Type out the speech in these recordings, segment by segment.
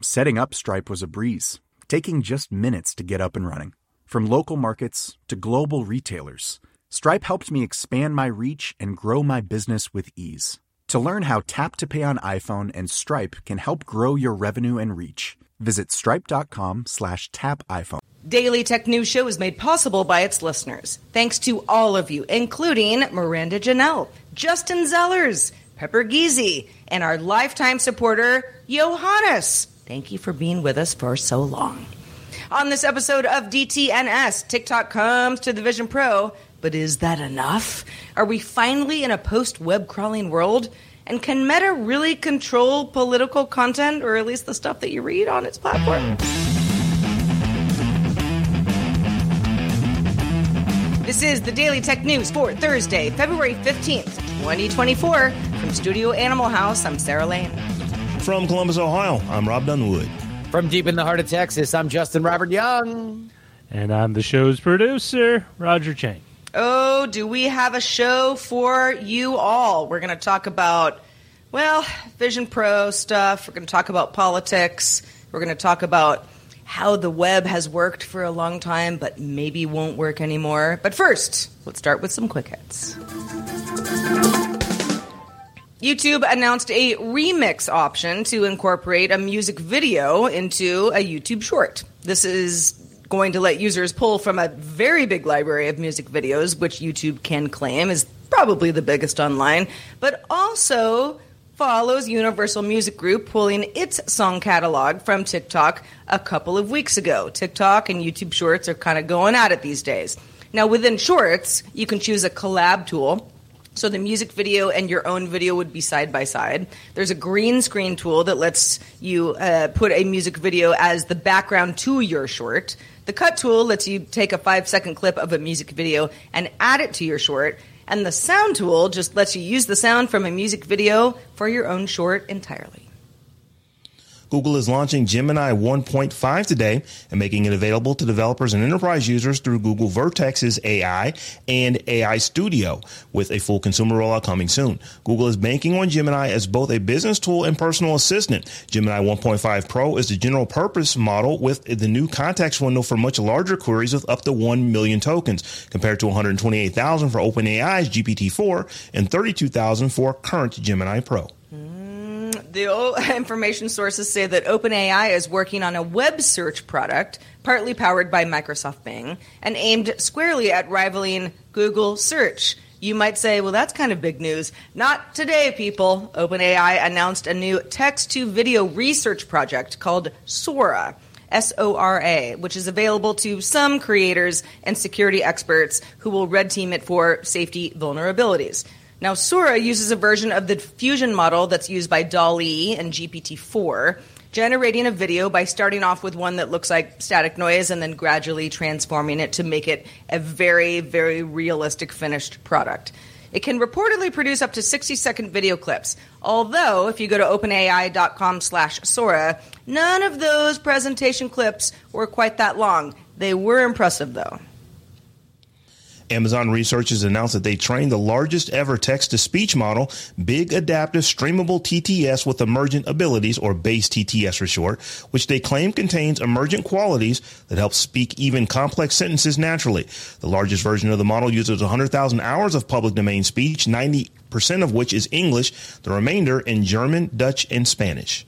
Setting up Stripe was a breeze, taking just minutes to get up and running. From local markets to global retailers, Stripe helped me expand my reach and grow my business with ease. To learn how Tap to Pay on iPhone and Stripe can help grow your revenue and reach, visit stripe.com slash tap iPhone. Daily Tech News Show is made possible by its listeners. Thanks to all of you, including Miranda Janelle, Justin Zellers, Pepper Geezy, and our lifetime supporter, Johannes. Thank you for being with us for so long. On this episode of DTNS, TikTok comes to the Vision Pro, but is that enough? Are we finally in a post web crawling world? And can Meta really control political content, or at least the stuff that you read on its platform? This is the Daily Tech News for Thursday, February 15th, 2024. From Studio Animal House, I'm Sarah Lane. From Columbus, Ohio, I'm Robb Dunewood. From deep in the heart of Texas, I'm Justin Robert Young. And I'm the show's producer, Roger Chang. Oh, do we have a show for you all? We're going to talk about, well, Vision Pro stuff. We're going to talk about politics. We're going to talk about how the web has worked for a long time, but maybe won't work anymore. But first, let's start with some quick hits. YouTube announced a remix option to incorporate a music video into a YouTube short. This is going to let users pull from a very big library of music videos, which YouTube can claim is probably the biggest online, but also follows Universal Music Group pulling its song catalog from TikTok a couple of weeks ago. TikTok and YouTube Shorts are kind of going at it these days. Now, within Shorts, you can choose a collab tool. So the music video and your own video would be side by side. There's a green screen tool that lets you uh, put a music video as the background to your short. The cut tool lets you take a five second clip of a music video and add it to your short. And the sound tool just lets you use the sound from a music video for your own short entirely. Google is launching Gemini 1.5 today and making it available to developers and enterprise users through Google Vertex's AI and AI Studio with a full consumer rollout coming soon. Google is banking on Gemini as both a business tool and personal assistant. Gemini 1.5 Pro is the general purpose model with the new context window for much larger queries with up to 1 million tokens compared to 128,000 for OpenAI's GPT-4 and 32,000 for current Gemini Pro. The information sources say that OpenAI is working on a web search product, partly powered by Microsoft Bing, and aimed squarely at rivaling Google Search. You might say, well, that's kind of big news. Not today, people. OpenAI announced a new text to video research project called Sora. S O R A, which is available to some creators and security experts who will red team it for safety vulnerabilities. Now, Sora uses a version of the diffusion model that's used by DALL-E and GPT-4, generating a video by starting off with one that looks like static noise and then gradually transforming it to make it a very, very realistic finished product. It can reportedly produce up to 60 second video clips. Although, if you go to openai.com slash Sora, none of those presentation clips were quite that long. They were impressive, though. Amazon researchers announced that they trained the largest ever text to speech model, Big Adaptive Streamable TTS with Emergent Abilities, or BASE TTS for short, which they claim contains emergent qualities that help speak even complex sentences naturally. The largest version of the model uses 100,000 hours of public domain speech, 90% of which is English, the remainder in German, Dutch, and Spanish.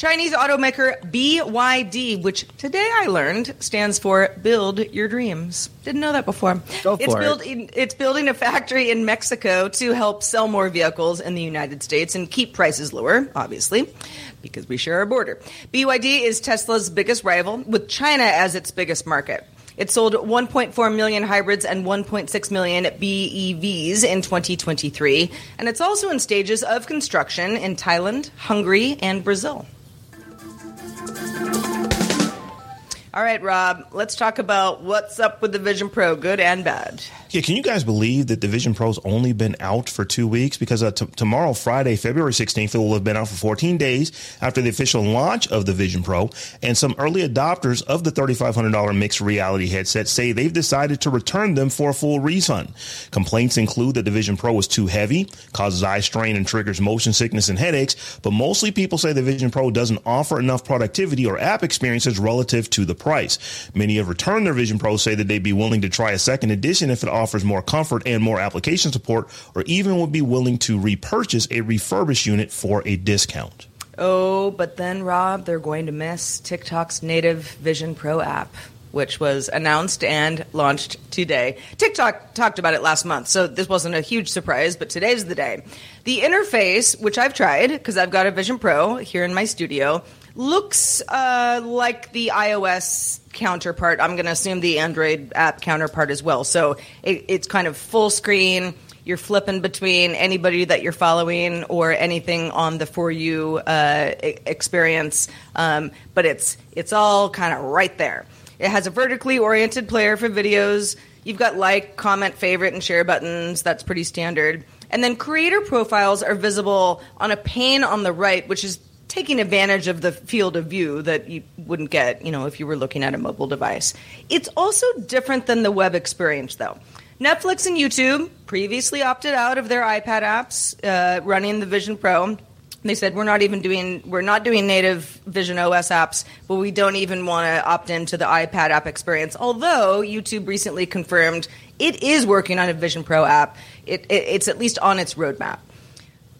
Chinese automaker BYD, which today I learned stands for Build Your Dreams. Didn't know that before. Go for it's it. building it's building a factory in Mexico to help sell more vehicles in the United States and keep prices lower, obviously, because we share our border. BYD is Tesla's biggest rival, with China as its biggest market. It sold 1.4 million hybrids and 1.6 million BEVs in 2023, and it's also in stages of construction in Thailand, Hungary, and Brazil. Thank you. All right, Robb, let's talk about what's up with the Vision Pro, good and bad. Yeah, can you guys believe that the Vision Pro's only been out for two weeks? Because uh, t- tomorrow, Friday, February 16th, it will have been out for 14 days after the official launch of the Vision Pro. And some early adopters of the $3,500 mixed reality headset say they've decided to return them for a full refund. Complaints include that the Vision Pro is too heavy, causes eye strain, and triggers motion sickness and headaches. But mostly people say the Vision Pro doesn't offer enough productivity or app experiences relative to the price. Many have returned their Vision Pro say that they'd be willing to try a second edition if it offers more comfort and more application support, or even would be willing to repurchase a refurbished unit for a discount. Oh, but then, Robb, they're going to miss TikTok's native Vision Pro app, which was announced and launched today. TikTok talked about it last month, so this wasn't a huge surprise, but today's the day. The interface, which I've tried because I've got a Vision Pro here in my studio, looks uh, like the iOS counterpart. I'm going to assume the Android app counterpart as well. So it, it's kind of full screen. You're flipping between anybody that you're following or anything on the for you uh, experience, um, but it's it's all kind of right there. It has a vertically oriented player for videos. You've got like, comment, favorite, and share buttons. That's pretty standard. And then creator profiles are visible on a pane on the right, which is taking advantage of the field of view that you wouldn't get, you know, if you were looking at a mobile device. It's also different than the web experience, though. Netflix and YouTube previously opted out of their iPad apps uh, running the Vision Pro. They said we're not even doing we're not doing native Vision OS apps, but we don't even want to opt into the iPad app experience. Although YouTube recently confirmed it is working on a Vision Pro app, it, it, it's at least on its roadmap.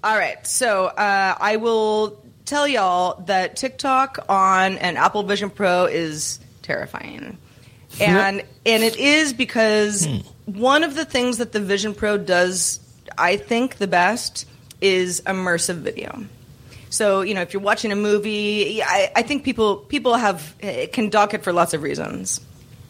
All right, so uh, I will tell y'all that TikTok on an Apple Vision Pro is terrifying, and and it is because hmm. one of the things that the Vision Pro does, I think, the best is immersive video. So you know, if you're watching a movie, I, I think people people have can dock it for lots of reasons.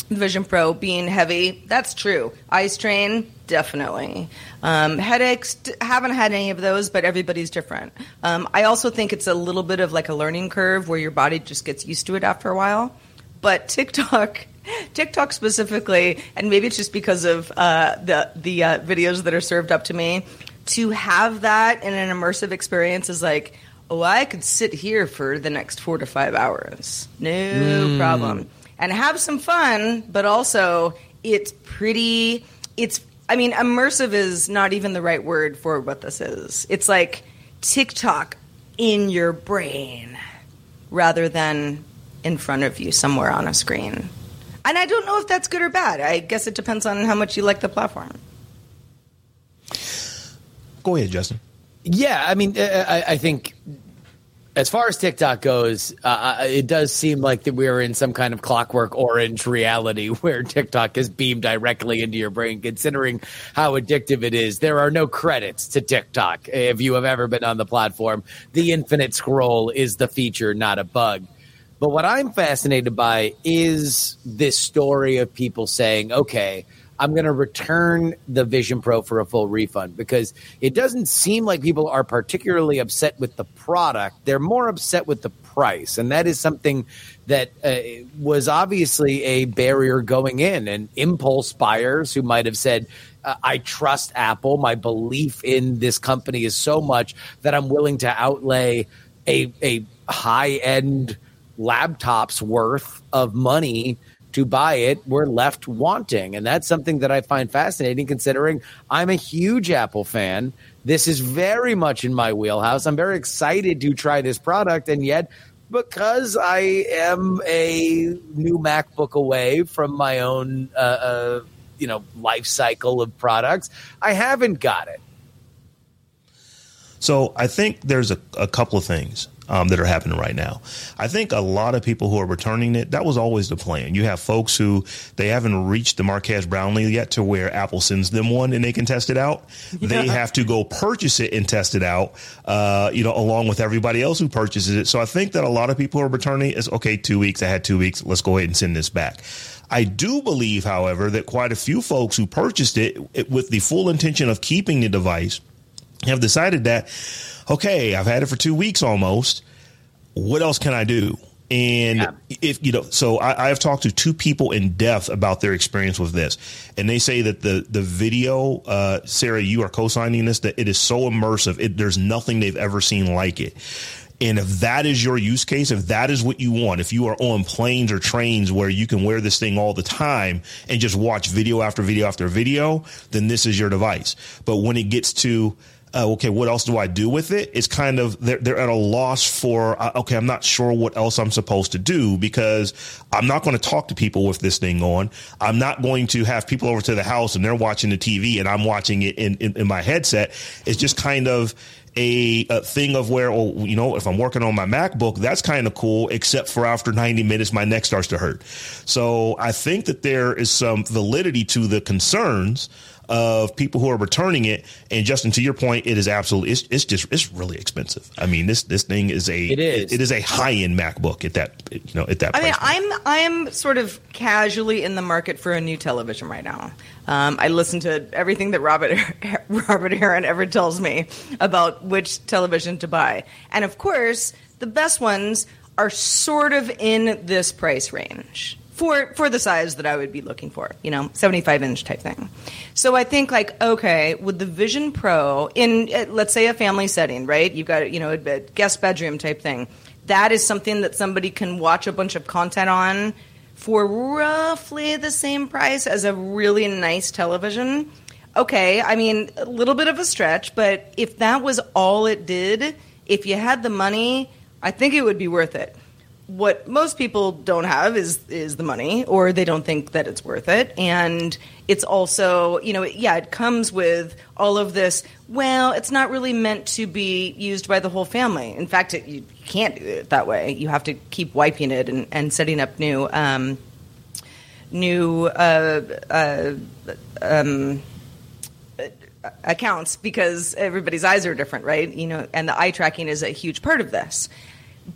Vision Pro being heavy, that's true. Eye strain, definitely. Um, headaches, d- haven't had any of those, but everybody's different. Um, I also think it's a little bit of like a learning curve where your body just gets used to it after a while. But TikTok, TikTok specifically, and maybe it's just because of uh, the the uh, videos that are served up to me, to have that in an immersive experience is like, oh, I could sit here for the next four to five hours, no problem, and have some fun. But also, it's pretty. It's I mean, immersive is not even the right word for what this is. It's like TikTok in your brain rather than in front of you somewhere on a screen. And I don't know if that's good or bad. I guess it depends on how much you like the platform. Go ahead, Justin. Yeah, I mean, uh, I, I think as far as TikTok goes, uh, uh, it does seem like that we're in some kind of clockwork orange reality where TikTok is beamed directly into your brain. Considering how addictive it is, there are no credits to TikTok. If you have ever been on the platform, the infinite scroll is the feature, not a bug. But what I'm fascinated by is this story of people saying, okay, I'm going to return the Vision Pro for a full refund because it doesn't seem like people are particularly upset with the product. They're more upset with the price. And that is something that uh, was obviously a barrier going in. And impulse buyers who might have said, uh, I trust Apple, my belief in this company is so much that I'm willing to outlay a, a high end laptop's worth of money to buy it were left wanting. And that's something that I find fascinating considering I'm a huge Apple fan. This is very much in my wheelhouse. I'm very excited to try this product. And yet, because I am a new MacBook away from my own, uh, uh, you know, life cycle of products, I haven't got it. So I think there's a, a couple of things. Um, that are happening right now. I think a lot of people who are returning it, that was always the plan. You have folks who they haven't reached the Marques Brownlee yet to where Apple sends them one and they can test it out. Yeah. They have to go purchase it and test it out, uh, you know, along with everybody else who purchases it. So I think that a lot of people who are returning is okay, two weeks, I had two weeks, let's go ahead and send this back. I do believe, however, that quite a few folks who purchased it, it with the full intention of keeping the device have decided that okay, I've had it for two weeks almost. What else can I do? And yeah. if you know, so I, have talked to two people in depth about their experience with this, and they say that the the video, uh, Sarah, you are co-signing this, that it is so immersive. It, there's nothing they've ever seen like it. And if that is your use case, if that is what you want, if you are on planes or trains where you can wear this thing all the time and just watch video after video after video, then this is your device. But when it gets to uh, okay, what else do I do with it? It's kind of they're, they're at a loss for uh, okay, I'm not sure what else I'm supposed to do because I'm not going to talk to people with this thing on. I'm not going to have people over to the house and they're watching the TV and I'm watching it in, in, in my headset. It's just kind of a, a, thing of where, oh, you know, if I'm working on my MacBook, that's kind of cool, except for after 90 minutes, my neck starts to hurt. So I think that there is some validity to the concerns of people who are returning it. And Justin, to your point, it is absolutely it's, it's just it's really expensive. I mean this this thing is a it is it is a high end MacBook at that you know at that. I mean, I'm I'm sort of casually in the market for a new television right now. Um, I listen to everything that Robert Robert Heron ever tells me about which television to buy, and of course, the best ones are sort of in this price range for for the size that I would be looking for, you know, 75 inch type thing. So I think like okay, with the Vision Pro in uh, let's say a family setting, right? You've got you know a guest bedroom type thing. That is something that somebody can watch a bunch of content on for roughly the same price as a really nice television. Okay, I mean, a little bit of a stretch, but if that was all it did, if you had the money, I think it would be worth it what most people don't have is is the money or they don't think that it's worth it. And it's also you know yeah it comes with all of this well it's not really meant to be used by the whole family. In fact it, you can't do it that way. You have to keep wiping it and, and setting up new um, new uh, uh, um, accounts because everybody's eyes are different right? You know and the eye tracking is a huge part of this.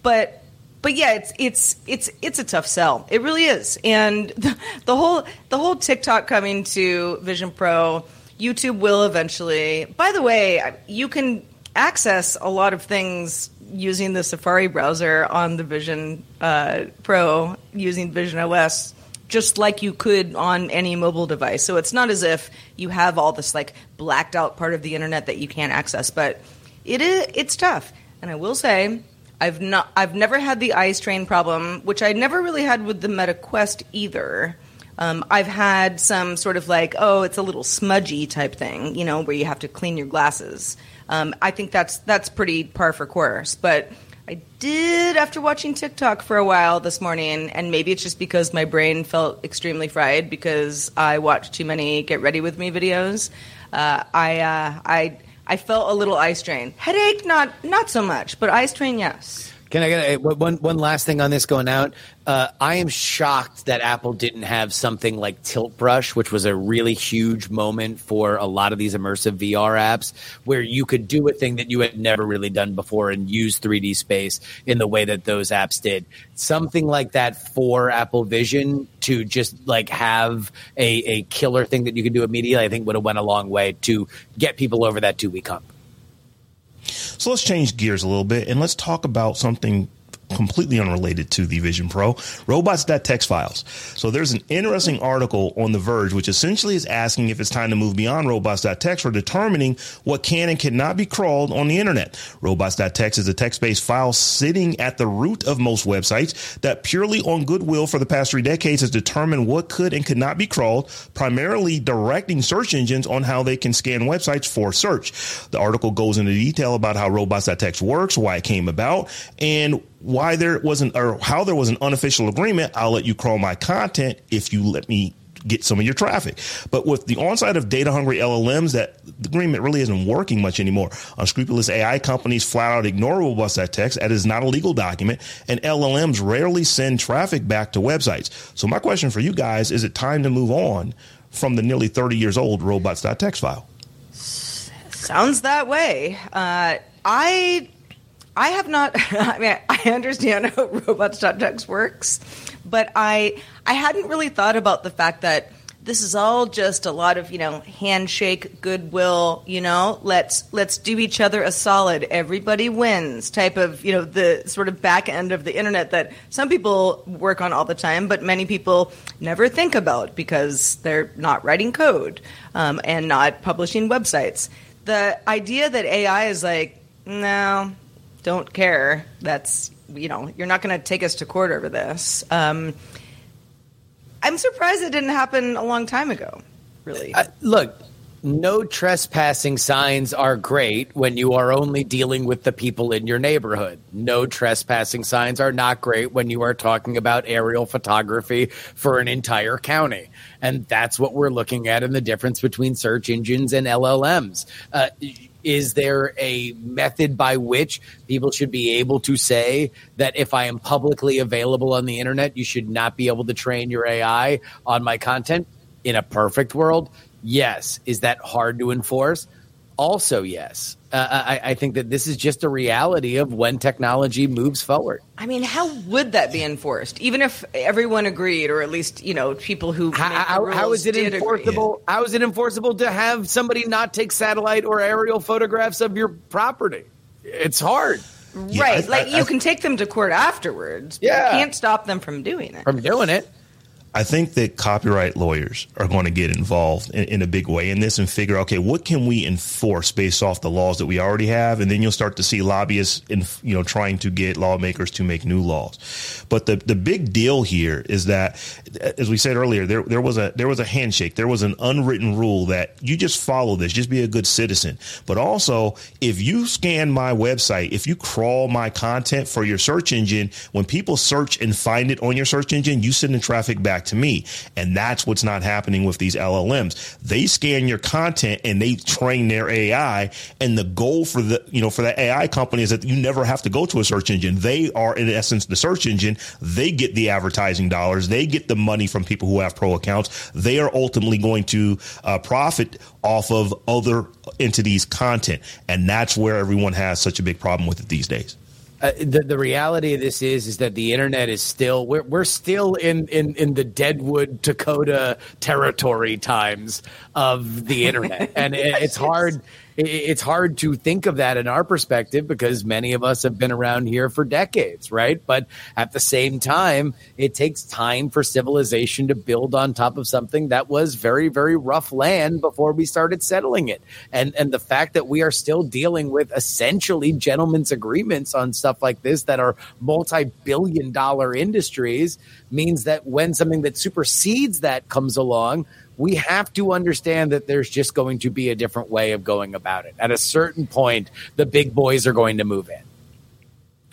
But but yeah, it's it's it's it's a tough sell. It really is. And the, the whole the whole TikTok coming to Vision Pro, YouTube will eventually. By the way, you can access a lot of things using the Safari browser on the Vision uh, Pro using Vision OS just like you could on any mobile device. So it's not as if you have all this like blacked out part of the internet that you can't access, but it is it's tough. And I will say I've not I've never had the eye strain problem, which I never really had with the Meta Quest either. Um, I've had some sort of like, oh, it's a little smudgy type thing, you know, where you have to clean your glasses. Um, I think that's that's pretty par for course. But I did after watching TikTok for a while this morning, and maybe it's just because my brain felt extremely fried because I watched too many get ready with me videos. Uh, I uh, I I felt a little eye strain. Headache, not not so much, but eye strain, yes. Can I get a, one one last thing on this going out? Uh, I am shocked that Apple didn't have something like Tilt Brush, which was a really huge moment for a lot of these immersive VR apps, where you could do a thing that you had never really done before and use 3D space in the way that those apps did. Something like that for Apple Vision to just like have a, a killer thing that you could do immediately, I think would have went a long way to get people over that two week hump. So let's change gears a little bit and let's talk about something completely unrelated to the Vision Pro, robots.txt files. So there's an interesting article on The Verge, which essentially is asking if it's time to move beyond robots.txt for determining what can and cannot be crawled on the internet. Robots.txt is a text-based file sitting at the root of most websites that purely on goodwill for the past three decades has determined what could and could not be crawled, primarily directing search engines on how they can scan websites for search. The article goes into detail about how robots.txt works, why it came about, and why there wasn't or how there was an unofficial agreement. I'll let you crawl my content if you let me get some of your traffic. But with the onset of data hungry LLMs, that agreement really isn't working much anymore. Unscrupulous AI companies flat out ignore robust text. That is not a legal document, and LLMs rarely send traffic back to websites. So my question for you guys is: It time to move on from the nearly 30 years old robots.txt file? Sounds that way. Uh, I I have not. I mean, I understand how robots.txt works, but I I hadn't really thought about the fact that this is all just a lot of you know handshake goodwill you know let's let's do each other a solid everybody wins type of you know the sort of back end of the internet that some people work on all the time but many people never think about because they're not writing code um, and not publishing websites the idea that ai is like no don't care that's you know you're not going to take us to court over this um, I'm surprised it didn't happen a long time ago. Really, look. No trespassing signs are great when you are only dealing with the people in your neighborhood. No trespassing signs are not great when you are talking about aerial photography for an entire county. And that's what we're looking at in the difference between search engines and LLMs. Uh, is there a method by which people should be able to say that if I am publicly available on the internet, you should not be able to train your AI on my content? In a perfect world, yes. Is that hard to enforce? Also, yes. Uh, I, I, think that this is just a reality of when technology moves forward. I mean, how would that be enforced? Even if everyone agreed, or at least you know people who how, how is it enforceable? Agree. How is it enforceable to have somebody not take satellite or aerial photographs of your property? It's hard. Yeah, right, I, like I, you can take them to court afterwards. yeah, you can't stop them from doing it. From doing it. I think that copyright lawyers are going to get involved in, in, a big way in this and figure, okay, what can we enforce based off the laws that we already have? And then you'll start to see lobbyists, in, you know, trying to get lawmakers to make new laws. But the, the big deal here is that, as we said earlier, there, there was a, there was a handshake. There was an unwritten rule that you just follow this, just be a good citizen. But also, if you scan my website, if you crawl my content for your search engine, when people search and find it on your search engine, you send the traffic back to me. And that's what's not happening with these LLMs. They scan your content and they train their AI. And the goal for the, you know, for that AI company is that you never have to go to a search engine. They are in essence the search engine. They get the advertising dollars. They get the money from people who have pro accounts. They are ultimately going to uh, profit off of other entities' content. And that's where everyone has such a big problem with it these days. Uh, the the reality of this is is that the internet is still we're we're still in in in the Deadwood Dakota territory times of the internet, and it, it's hard it's hard to think of that in our perspective because many of us have been around here for decades, right? But at the same time, it takes time for civilization to build on top of something that was very, very rough land before we started settling it. And and the fact that we are still dealing with essentially gentlemen's agreements on stuff like this that are multi-billion dollar industries means that when something that supersedes that comes along, we have to understand that there's just going to be a different way of going about it. At a certain point, the big boys are going to move in.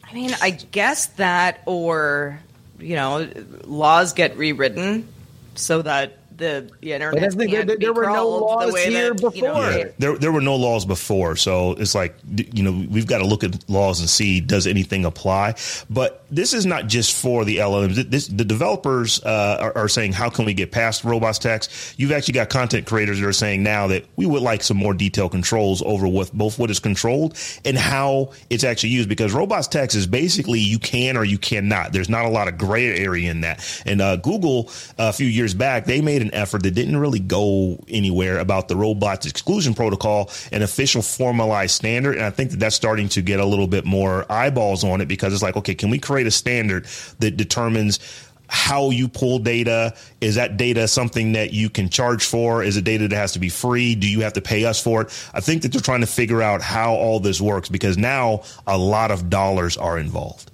I mean, I guess that, or, you know, laws get rewritten so that the, the internet. The, there, there were no laws here that, before. You know, yeah, there, there were no laws before, so it's like you know we've got to look at laws and see does anything apply. But this is not just for the LLMs. This, the developers uh, are, are, saying how can we get past robots.txt? You've actually got content creators that are saying now that we would like some more detailed controls over with both what is controlled and how it's actually used because robots.txt is basically you can or you cannot. There's not a lot of gray area in that. And uh, Google a few years back they made an effort that didn't really go anywhere about the robots exclusion protocol, an official formalized standard. And I think that that's starting to get a little bit more eyeballs on it because it's like, okay, can we create a standard that determines how you pull data. Is that data something that you can charge for? Is it data that has to be free? Do you have to pay us for it? I think that they're trying to figure out how all this works because now a lot of dollars are involved.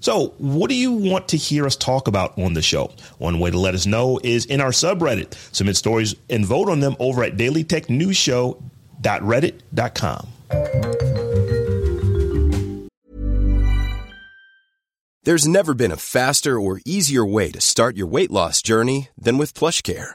So, what do you want to hear us talk about on the show? One way to let us know is in our subreddit. Submit stories and vote on them over at dailytechnewsshow.reddit.com. There's never been a faster or easier way to start your weight loss journey than with PlushCare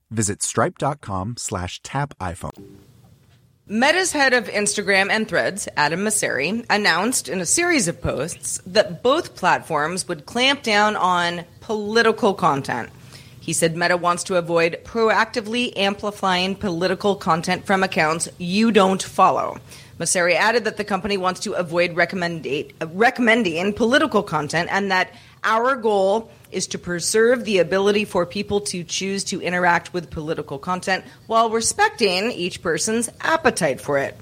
visit stripe.com slash tap iPhone. Meta's head of Instagram and Threads, Adam Mosseri, announced in a series of posts that both platforms would clamp down on political content. He said Meta wants to avoid proactively amplifying political content from accounts you don't follow. Mosseri added that the company wants to avoid recommending political content and that our goal is to preserve the ability for people to choose to interact with political content while respecting each person's appetite for it.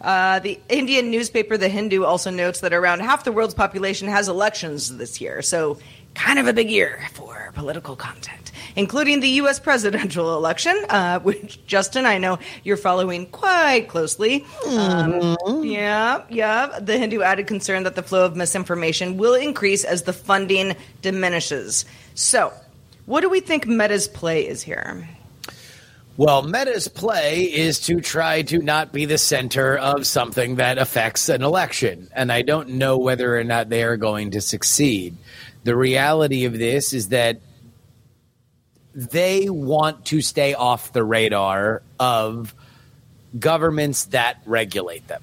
Uh, the Indian newspaper The Hindu also notes that around half the world's population has elections this year, so kind of a big year for political content, including the U.S. presidential election, uh, which, Justin, I know you're following quite closely. Um, yeah, yeah. The Hindu added concern that the flow of misinformation will increase as the funding diminishes. So, what do we think Meta's play is here? Well, Meta's play is to try to not be the center of something that affects an election. And I don't know whether or not they are going to succeed. The reality of this is that they want to stay off the radar of governments that regulate them.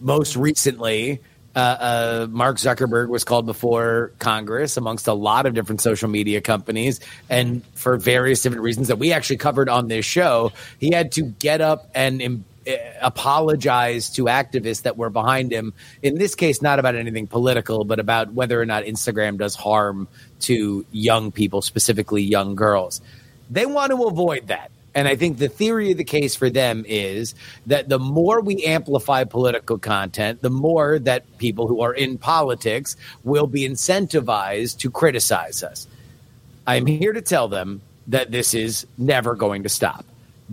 Most recently, uh, uh, Mark Zuckerberg was called before Congress amongst a lot of different social media companies. And for various different reasons that we actually covered on this show, he had to get up and Uh, apologize to activists that were behind him. In this case, not about anything political, but about whether or not Instagram does harm to young people, specifically young girls. They want to avoid that. And I think the theory of the case for them is that the more we amplify political content, the more that people who are in politics will be incentivized to criticize us. I'm here to tell them that this is never going to stop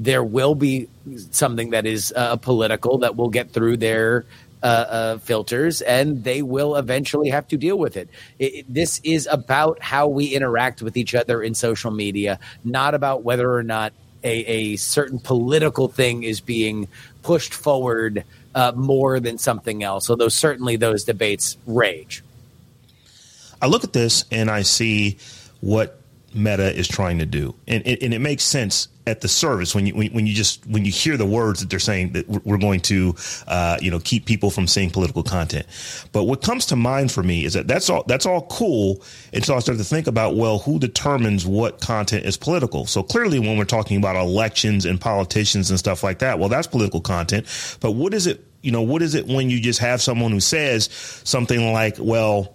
there will be something that is uh, political that will get through their uh, uh, filters, and they will eventually have to deal with it. It, it. This is about how we interact with each other in social media, not about whether or not a, a certain political thing is being pushed forward uh, more than something else. Although certainly those debates rage. I look at this and I see what Meta is trying to do, and, and it makes sense at the service when you when, you just when you hear the words that they're saying that we're going to uh, you know keep people from seeing political content. But what comes to mind for me is that that's all that's all cool until I start to think about well who determines what content is political. So clearly when we're talking about elections and politicians and stuff like that, well that's political content. But what is it? You know what is it when you just have someone who says something like well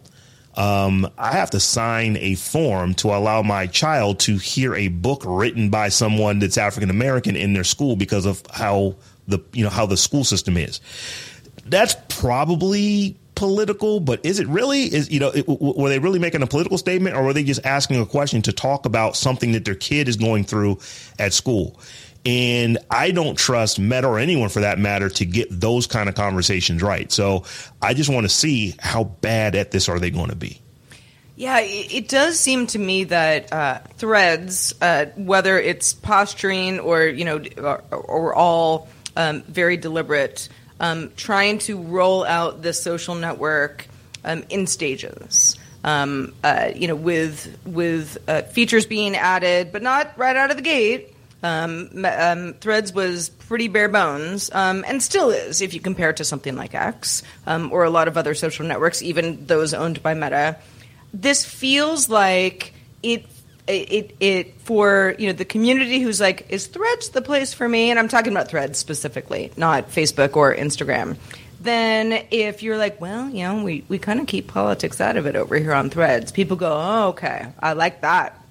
um, I have to sign a form to allow my child to hear a book written by someone that's African American in their school because of how the you know how the school system is. That's probably political, but is it really? Is you know, it, were they really making a political statement, or were they just asking a question to talk about something that their kid is going through at school? And I don't trust Meta or anyone for that matter to get those kind of conversations right. So I just want to see how bad at this are they going to be. Yeah, it does seem to me that uh, threads, uh, whether it's posturing or you know, or, or all um, very deliberate, um, trying to roll out the social network um, in stages. Um, uh, you know, with with uh, features being added, but not right out of the gate. Um, um, Threads was pretty bare bones, um, and still is if you compare it to something like X um, or a lot of other social networks, even those owned by Meta. This feels like it, it, it for you know the community who's like, is Threads the place for me? And I'm talking about Threads specifically, not Facebook or Instagram. Then if you're like, well, you know, we, we kind of keep politics out of it over here on Threads, people go, oh, okay, I like that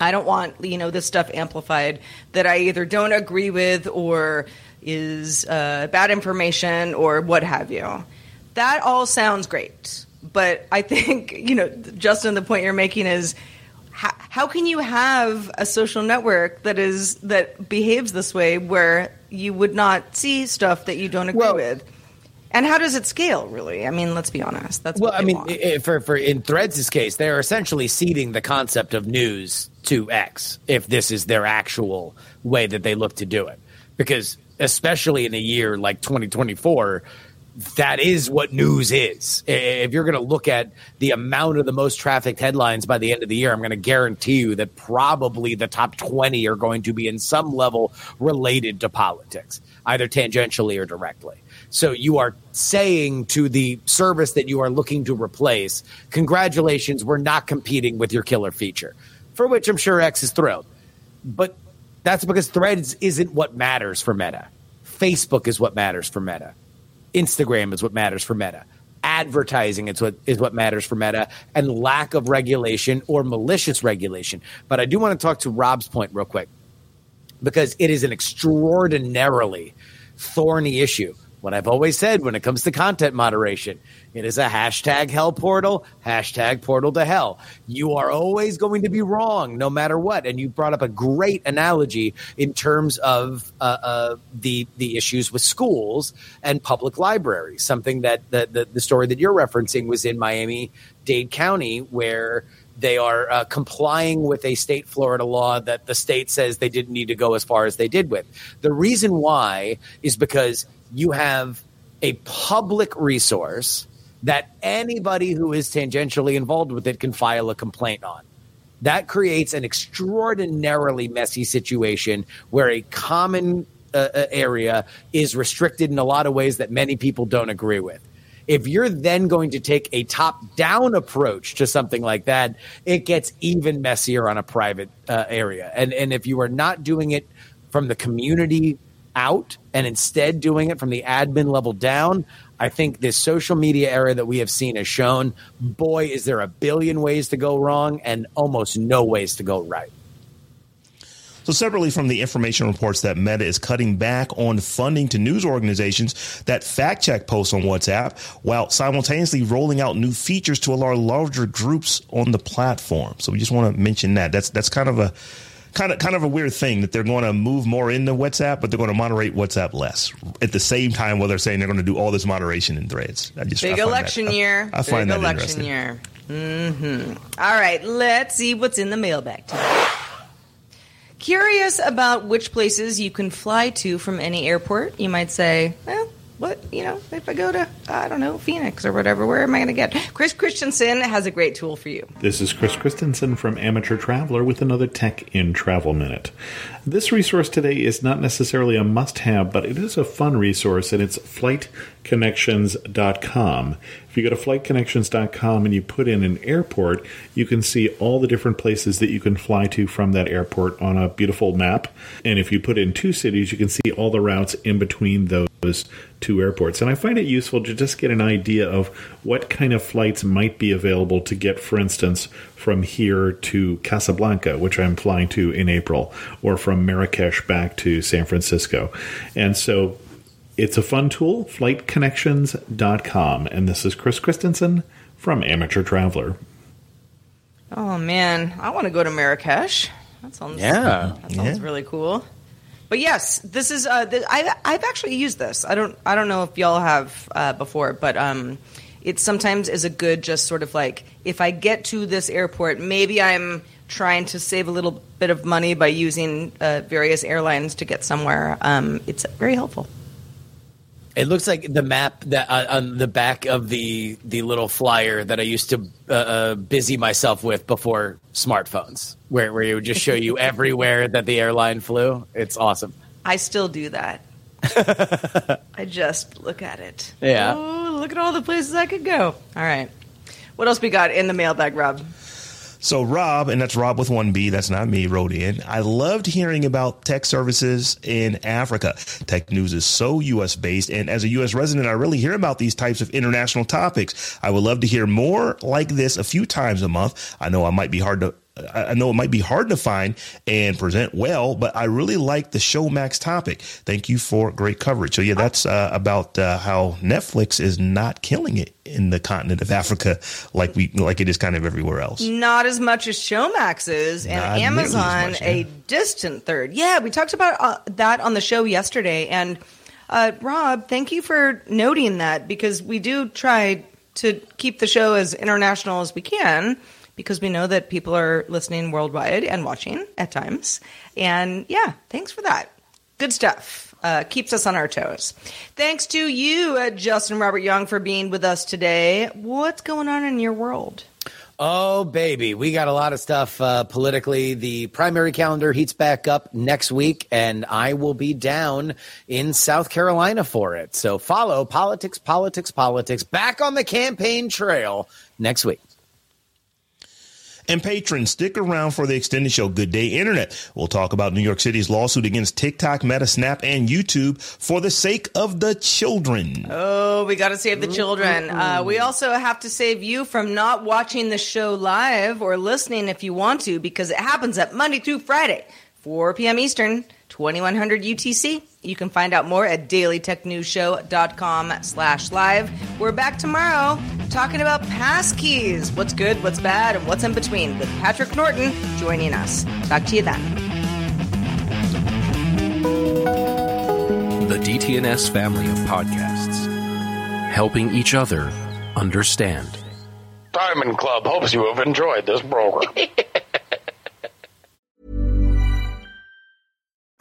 I don't want you know this stuff amplified that I either don't agree with or is uh, bad information or what have you. That all sounds great, but I think you know, Justin, the point you're making is how, how can you have a social network that is that behaves this way where you would not see stuff that you don't agree well, with? And how does it scale, really? I mean, let's be honest. That's well, I mean, for for in Threads' case, they're essentially seeding the concept of news to X if this is their actual way that they look to do it. Because especially in a year like 2024, that is what news is. If you're going to look at the amount of the most trafficked headlines by the end of the year, I'm going to guarantee you that probably the top 20 are going to be in some level related to politics, either tangentially or directly. So you are saying to the service that you are looking to replace, congratulations, we're not competing with your killer feature for which I'm sure X is thrilled. But that's because Threads isn't what matters for Meta. Facebook is what matters for Meta. Instagram is what matters for Meta. Advertising is what is what matters for Meta, and lack of regulation or malicious regulation. But I do want to talk to Robb's point real quick because it is an extraordinarily thorny issue what I've always said when it comes to content moderation. It is a hashtag hell portal, hashtag portal to hell. You are always going to be wrong no matter what. And you brought up a great analogy in terms of uh, uh, the the issues with schools and public libraries. Something that the, the, the story that you're referencing was in Miami Dade County, where they are uh, complying with a state Florida law that the state says they didn't need to go as far as they did with. The reason why is because you have a public resource that anybody who is tangentially involved with it can file a complaint on. That creates an extraordinarily messy situation where a common uh, uh area is restricted in a lot of ways that many people don't agree with. If you're then going to take a top down approach to something like that, it gets even messier on a private uh, area. And, and if you are not doing it from the community out and instead doing it from the admin level down, I think this social media era that we have seen has shown boy, is there a billion ways to go wrong and almost no ways to go right. So, separately from the information reports that Meta is cutting back on funding to news organizations that fact check posts on WhatsApp, while simultaneously rolling out new features to allow larger groups on the platform. So, we just want to mention that. That's that's kind of a kind of kind of a weird thing that they're going to move more into WhatsApp, but they're going to moderate WhatsApp less at the same time while they're saying they're going to do all this moderation in Threads. I just big election that, year. I, I find big that election year. Mm-hmm. All right, let's see what's in the mailbag today. Curious about which places you can fly to from any airport. You might say, well, what you know if i go to i don't know phoenix or whatever where am i going to get? Chris christensen has a great tool for you. This is chris christensen from amateur traveler with another tech in travel minute. This resource today is not necessarily a must have but it is a fun resource and it's flightconnections.com if you go to flightconnections.com and you put in an airport, you can see all the different places that you can fly to from that airport on a beautiful map. And if you put in two cities, you can see all the routes in between those two airports. And I find it useful to just get an idea of what kind of flights might be available to get, for instance, from here to Casablanca, which I'm flying to in April, or from Marrakesh back to San Francisco. And so It's a fun tool, flightconnections.com. And this is Chris Christensen from Amateur Traveler. Oh man, I want to go to Marrakesh. That sounds Yeah. That sounds Yeah. really cool. But yes, this is. Uh, th- I, I've actually used this. I don't. I don't know if y'all have uh, before, but um, it sometimes is a good just sort of like if I get to this airport, maybe I'm trying to save a little bit of money by using uh, various airlines to get somewhere. Um, it's very helpful. It looks like the map that uh, on the back of the the little flyer that I used to uh, uh, busy myself with before smartphones, where where it would just show you everywhere that the airline flew. It's awesome. I still do that. I just look at it. Yeah. Oh, look at all the places I could go. All right. What else we got in the mailbag, Robb? So Rob, and that's Rob with one B, that's not me, wrote in. I loved hearing about tech services in Africa. Tech news is so US based, and as a US resident, I really hear about these types of international topics. I would love to hear more like this a few times a month. I know I might be hard to I know it might be hard to find and present well, but I really like the Showmax topic. Thank you for great coverage. So yeah, that's uh, about uh, how Netflix is not killing it in the continent of Africa like we like it is kind of everywhere else. Not as much as Showmax is, and Not Amazon much, a distant third. Yeah, we talked about uh, that on the show yesterday, and uh, Rob, thank you for noting that because we do try to keep the show as international as we can because we know that people are listening worldwide and watching at times. And yeah, thanks for that. Good stuff. Uh, keeps us on our toes. Thanks to you, uh, Justin Robert Young, for being with us today. What's going on in your world? Oh, baby. We got a lot of stuff uh, politically. The primary calendar heats back up next week, and I will be down in South Carolina for it. So follow Politics, Politics, Politics back on the campaign trail next week. And patrons, stick around for the extended show Good Day Internet. We'll talk about New York City's lawsuit against TikTok, Meta, Snap, and YouTube for the sake of the children. Oh, we got to save the children. Uh, we also have to save you from not watching the show live or listening if you want to, because it happens at Monday through Friday, 4 p.m. Eastern, 2100 UTC. You can find out more at dailytechnewsshow.com slash live. We're back tomorrow talking about passkeys, what's good, what's bad, and what's in between with Patrick Norton joining us. Talk to you then. The DTNS family of podcasts, helping each other understand. Diamond Club hopes you have enjoyed this program.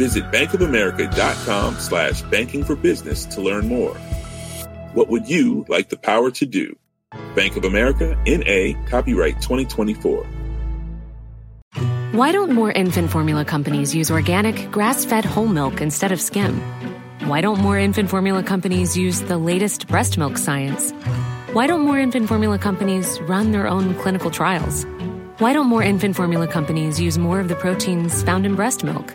Visit bankofamerica.com slash banking for business to learn more. What would you like the power to do? Bank of America, N.A., copyright 2024. Why don't more infant formula companies use organic, grass fed whole milk instead of skim? Why don't more infant formula companies use the latest breast milk science? Why don't more infant formula companies run their own clinical trials? Why don't more infant formula companies use more of the proteins found in breast milk?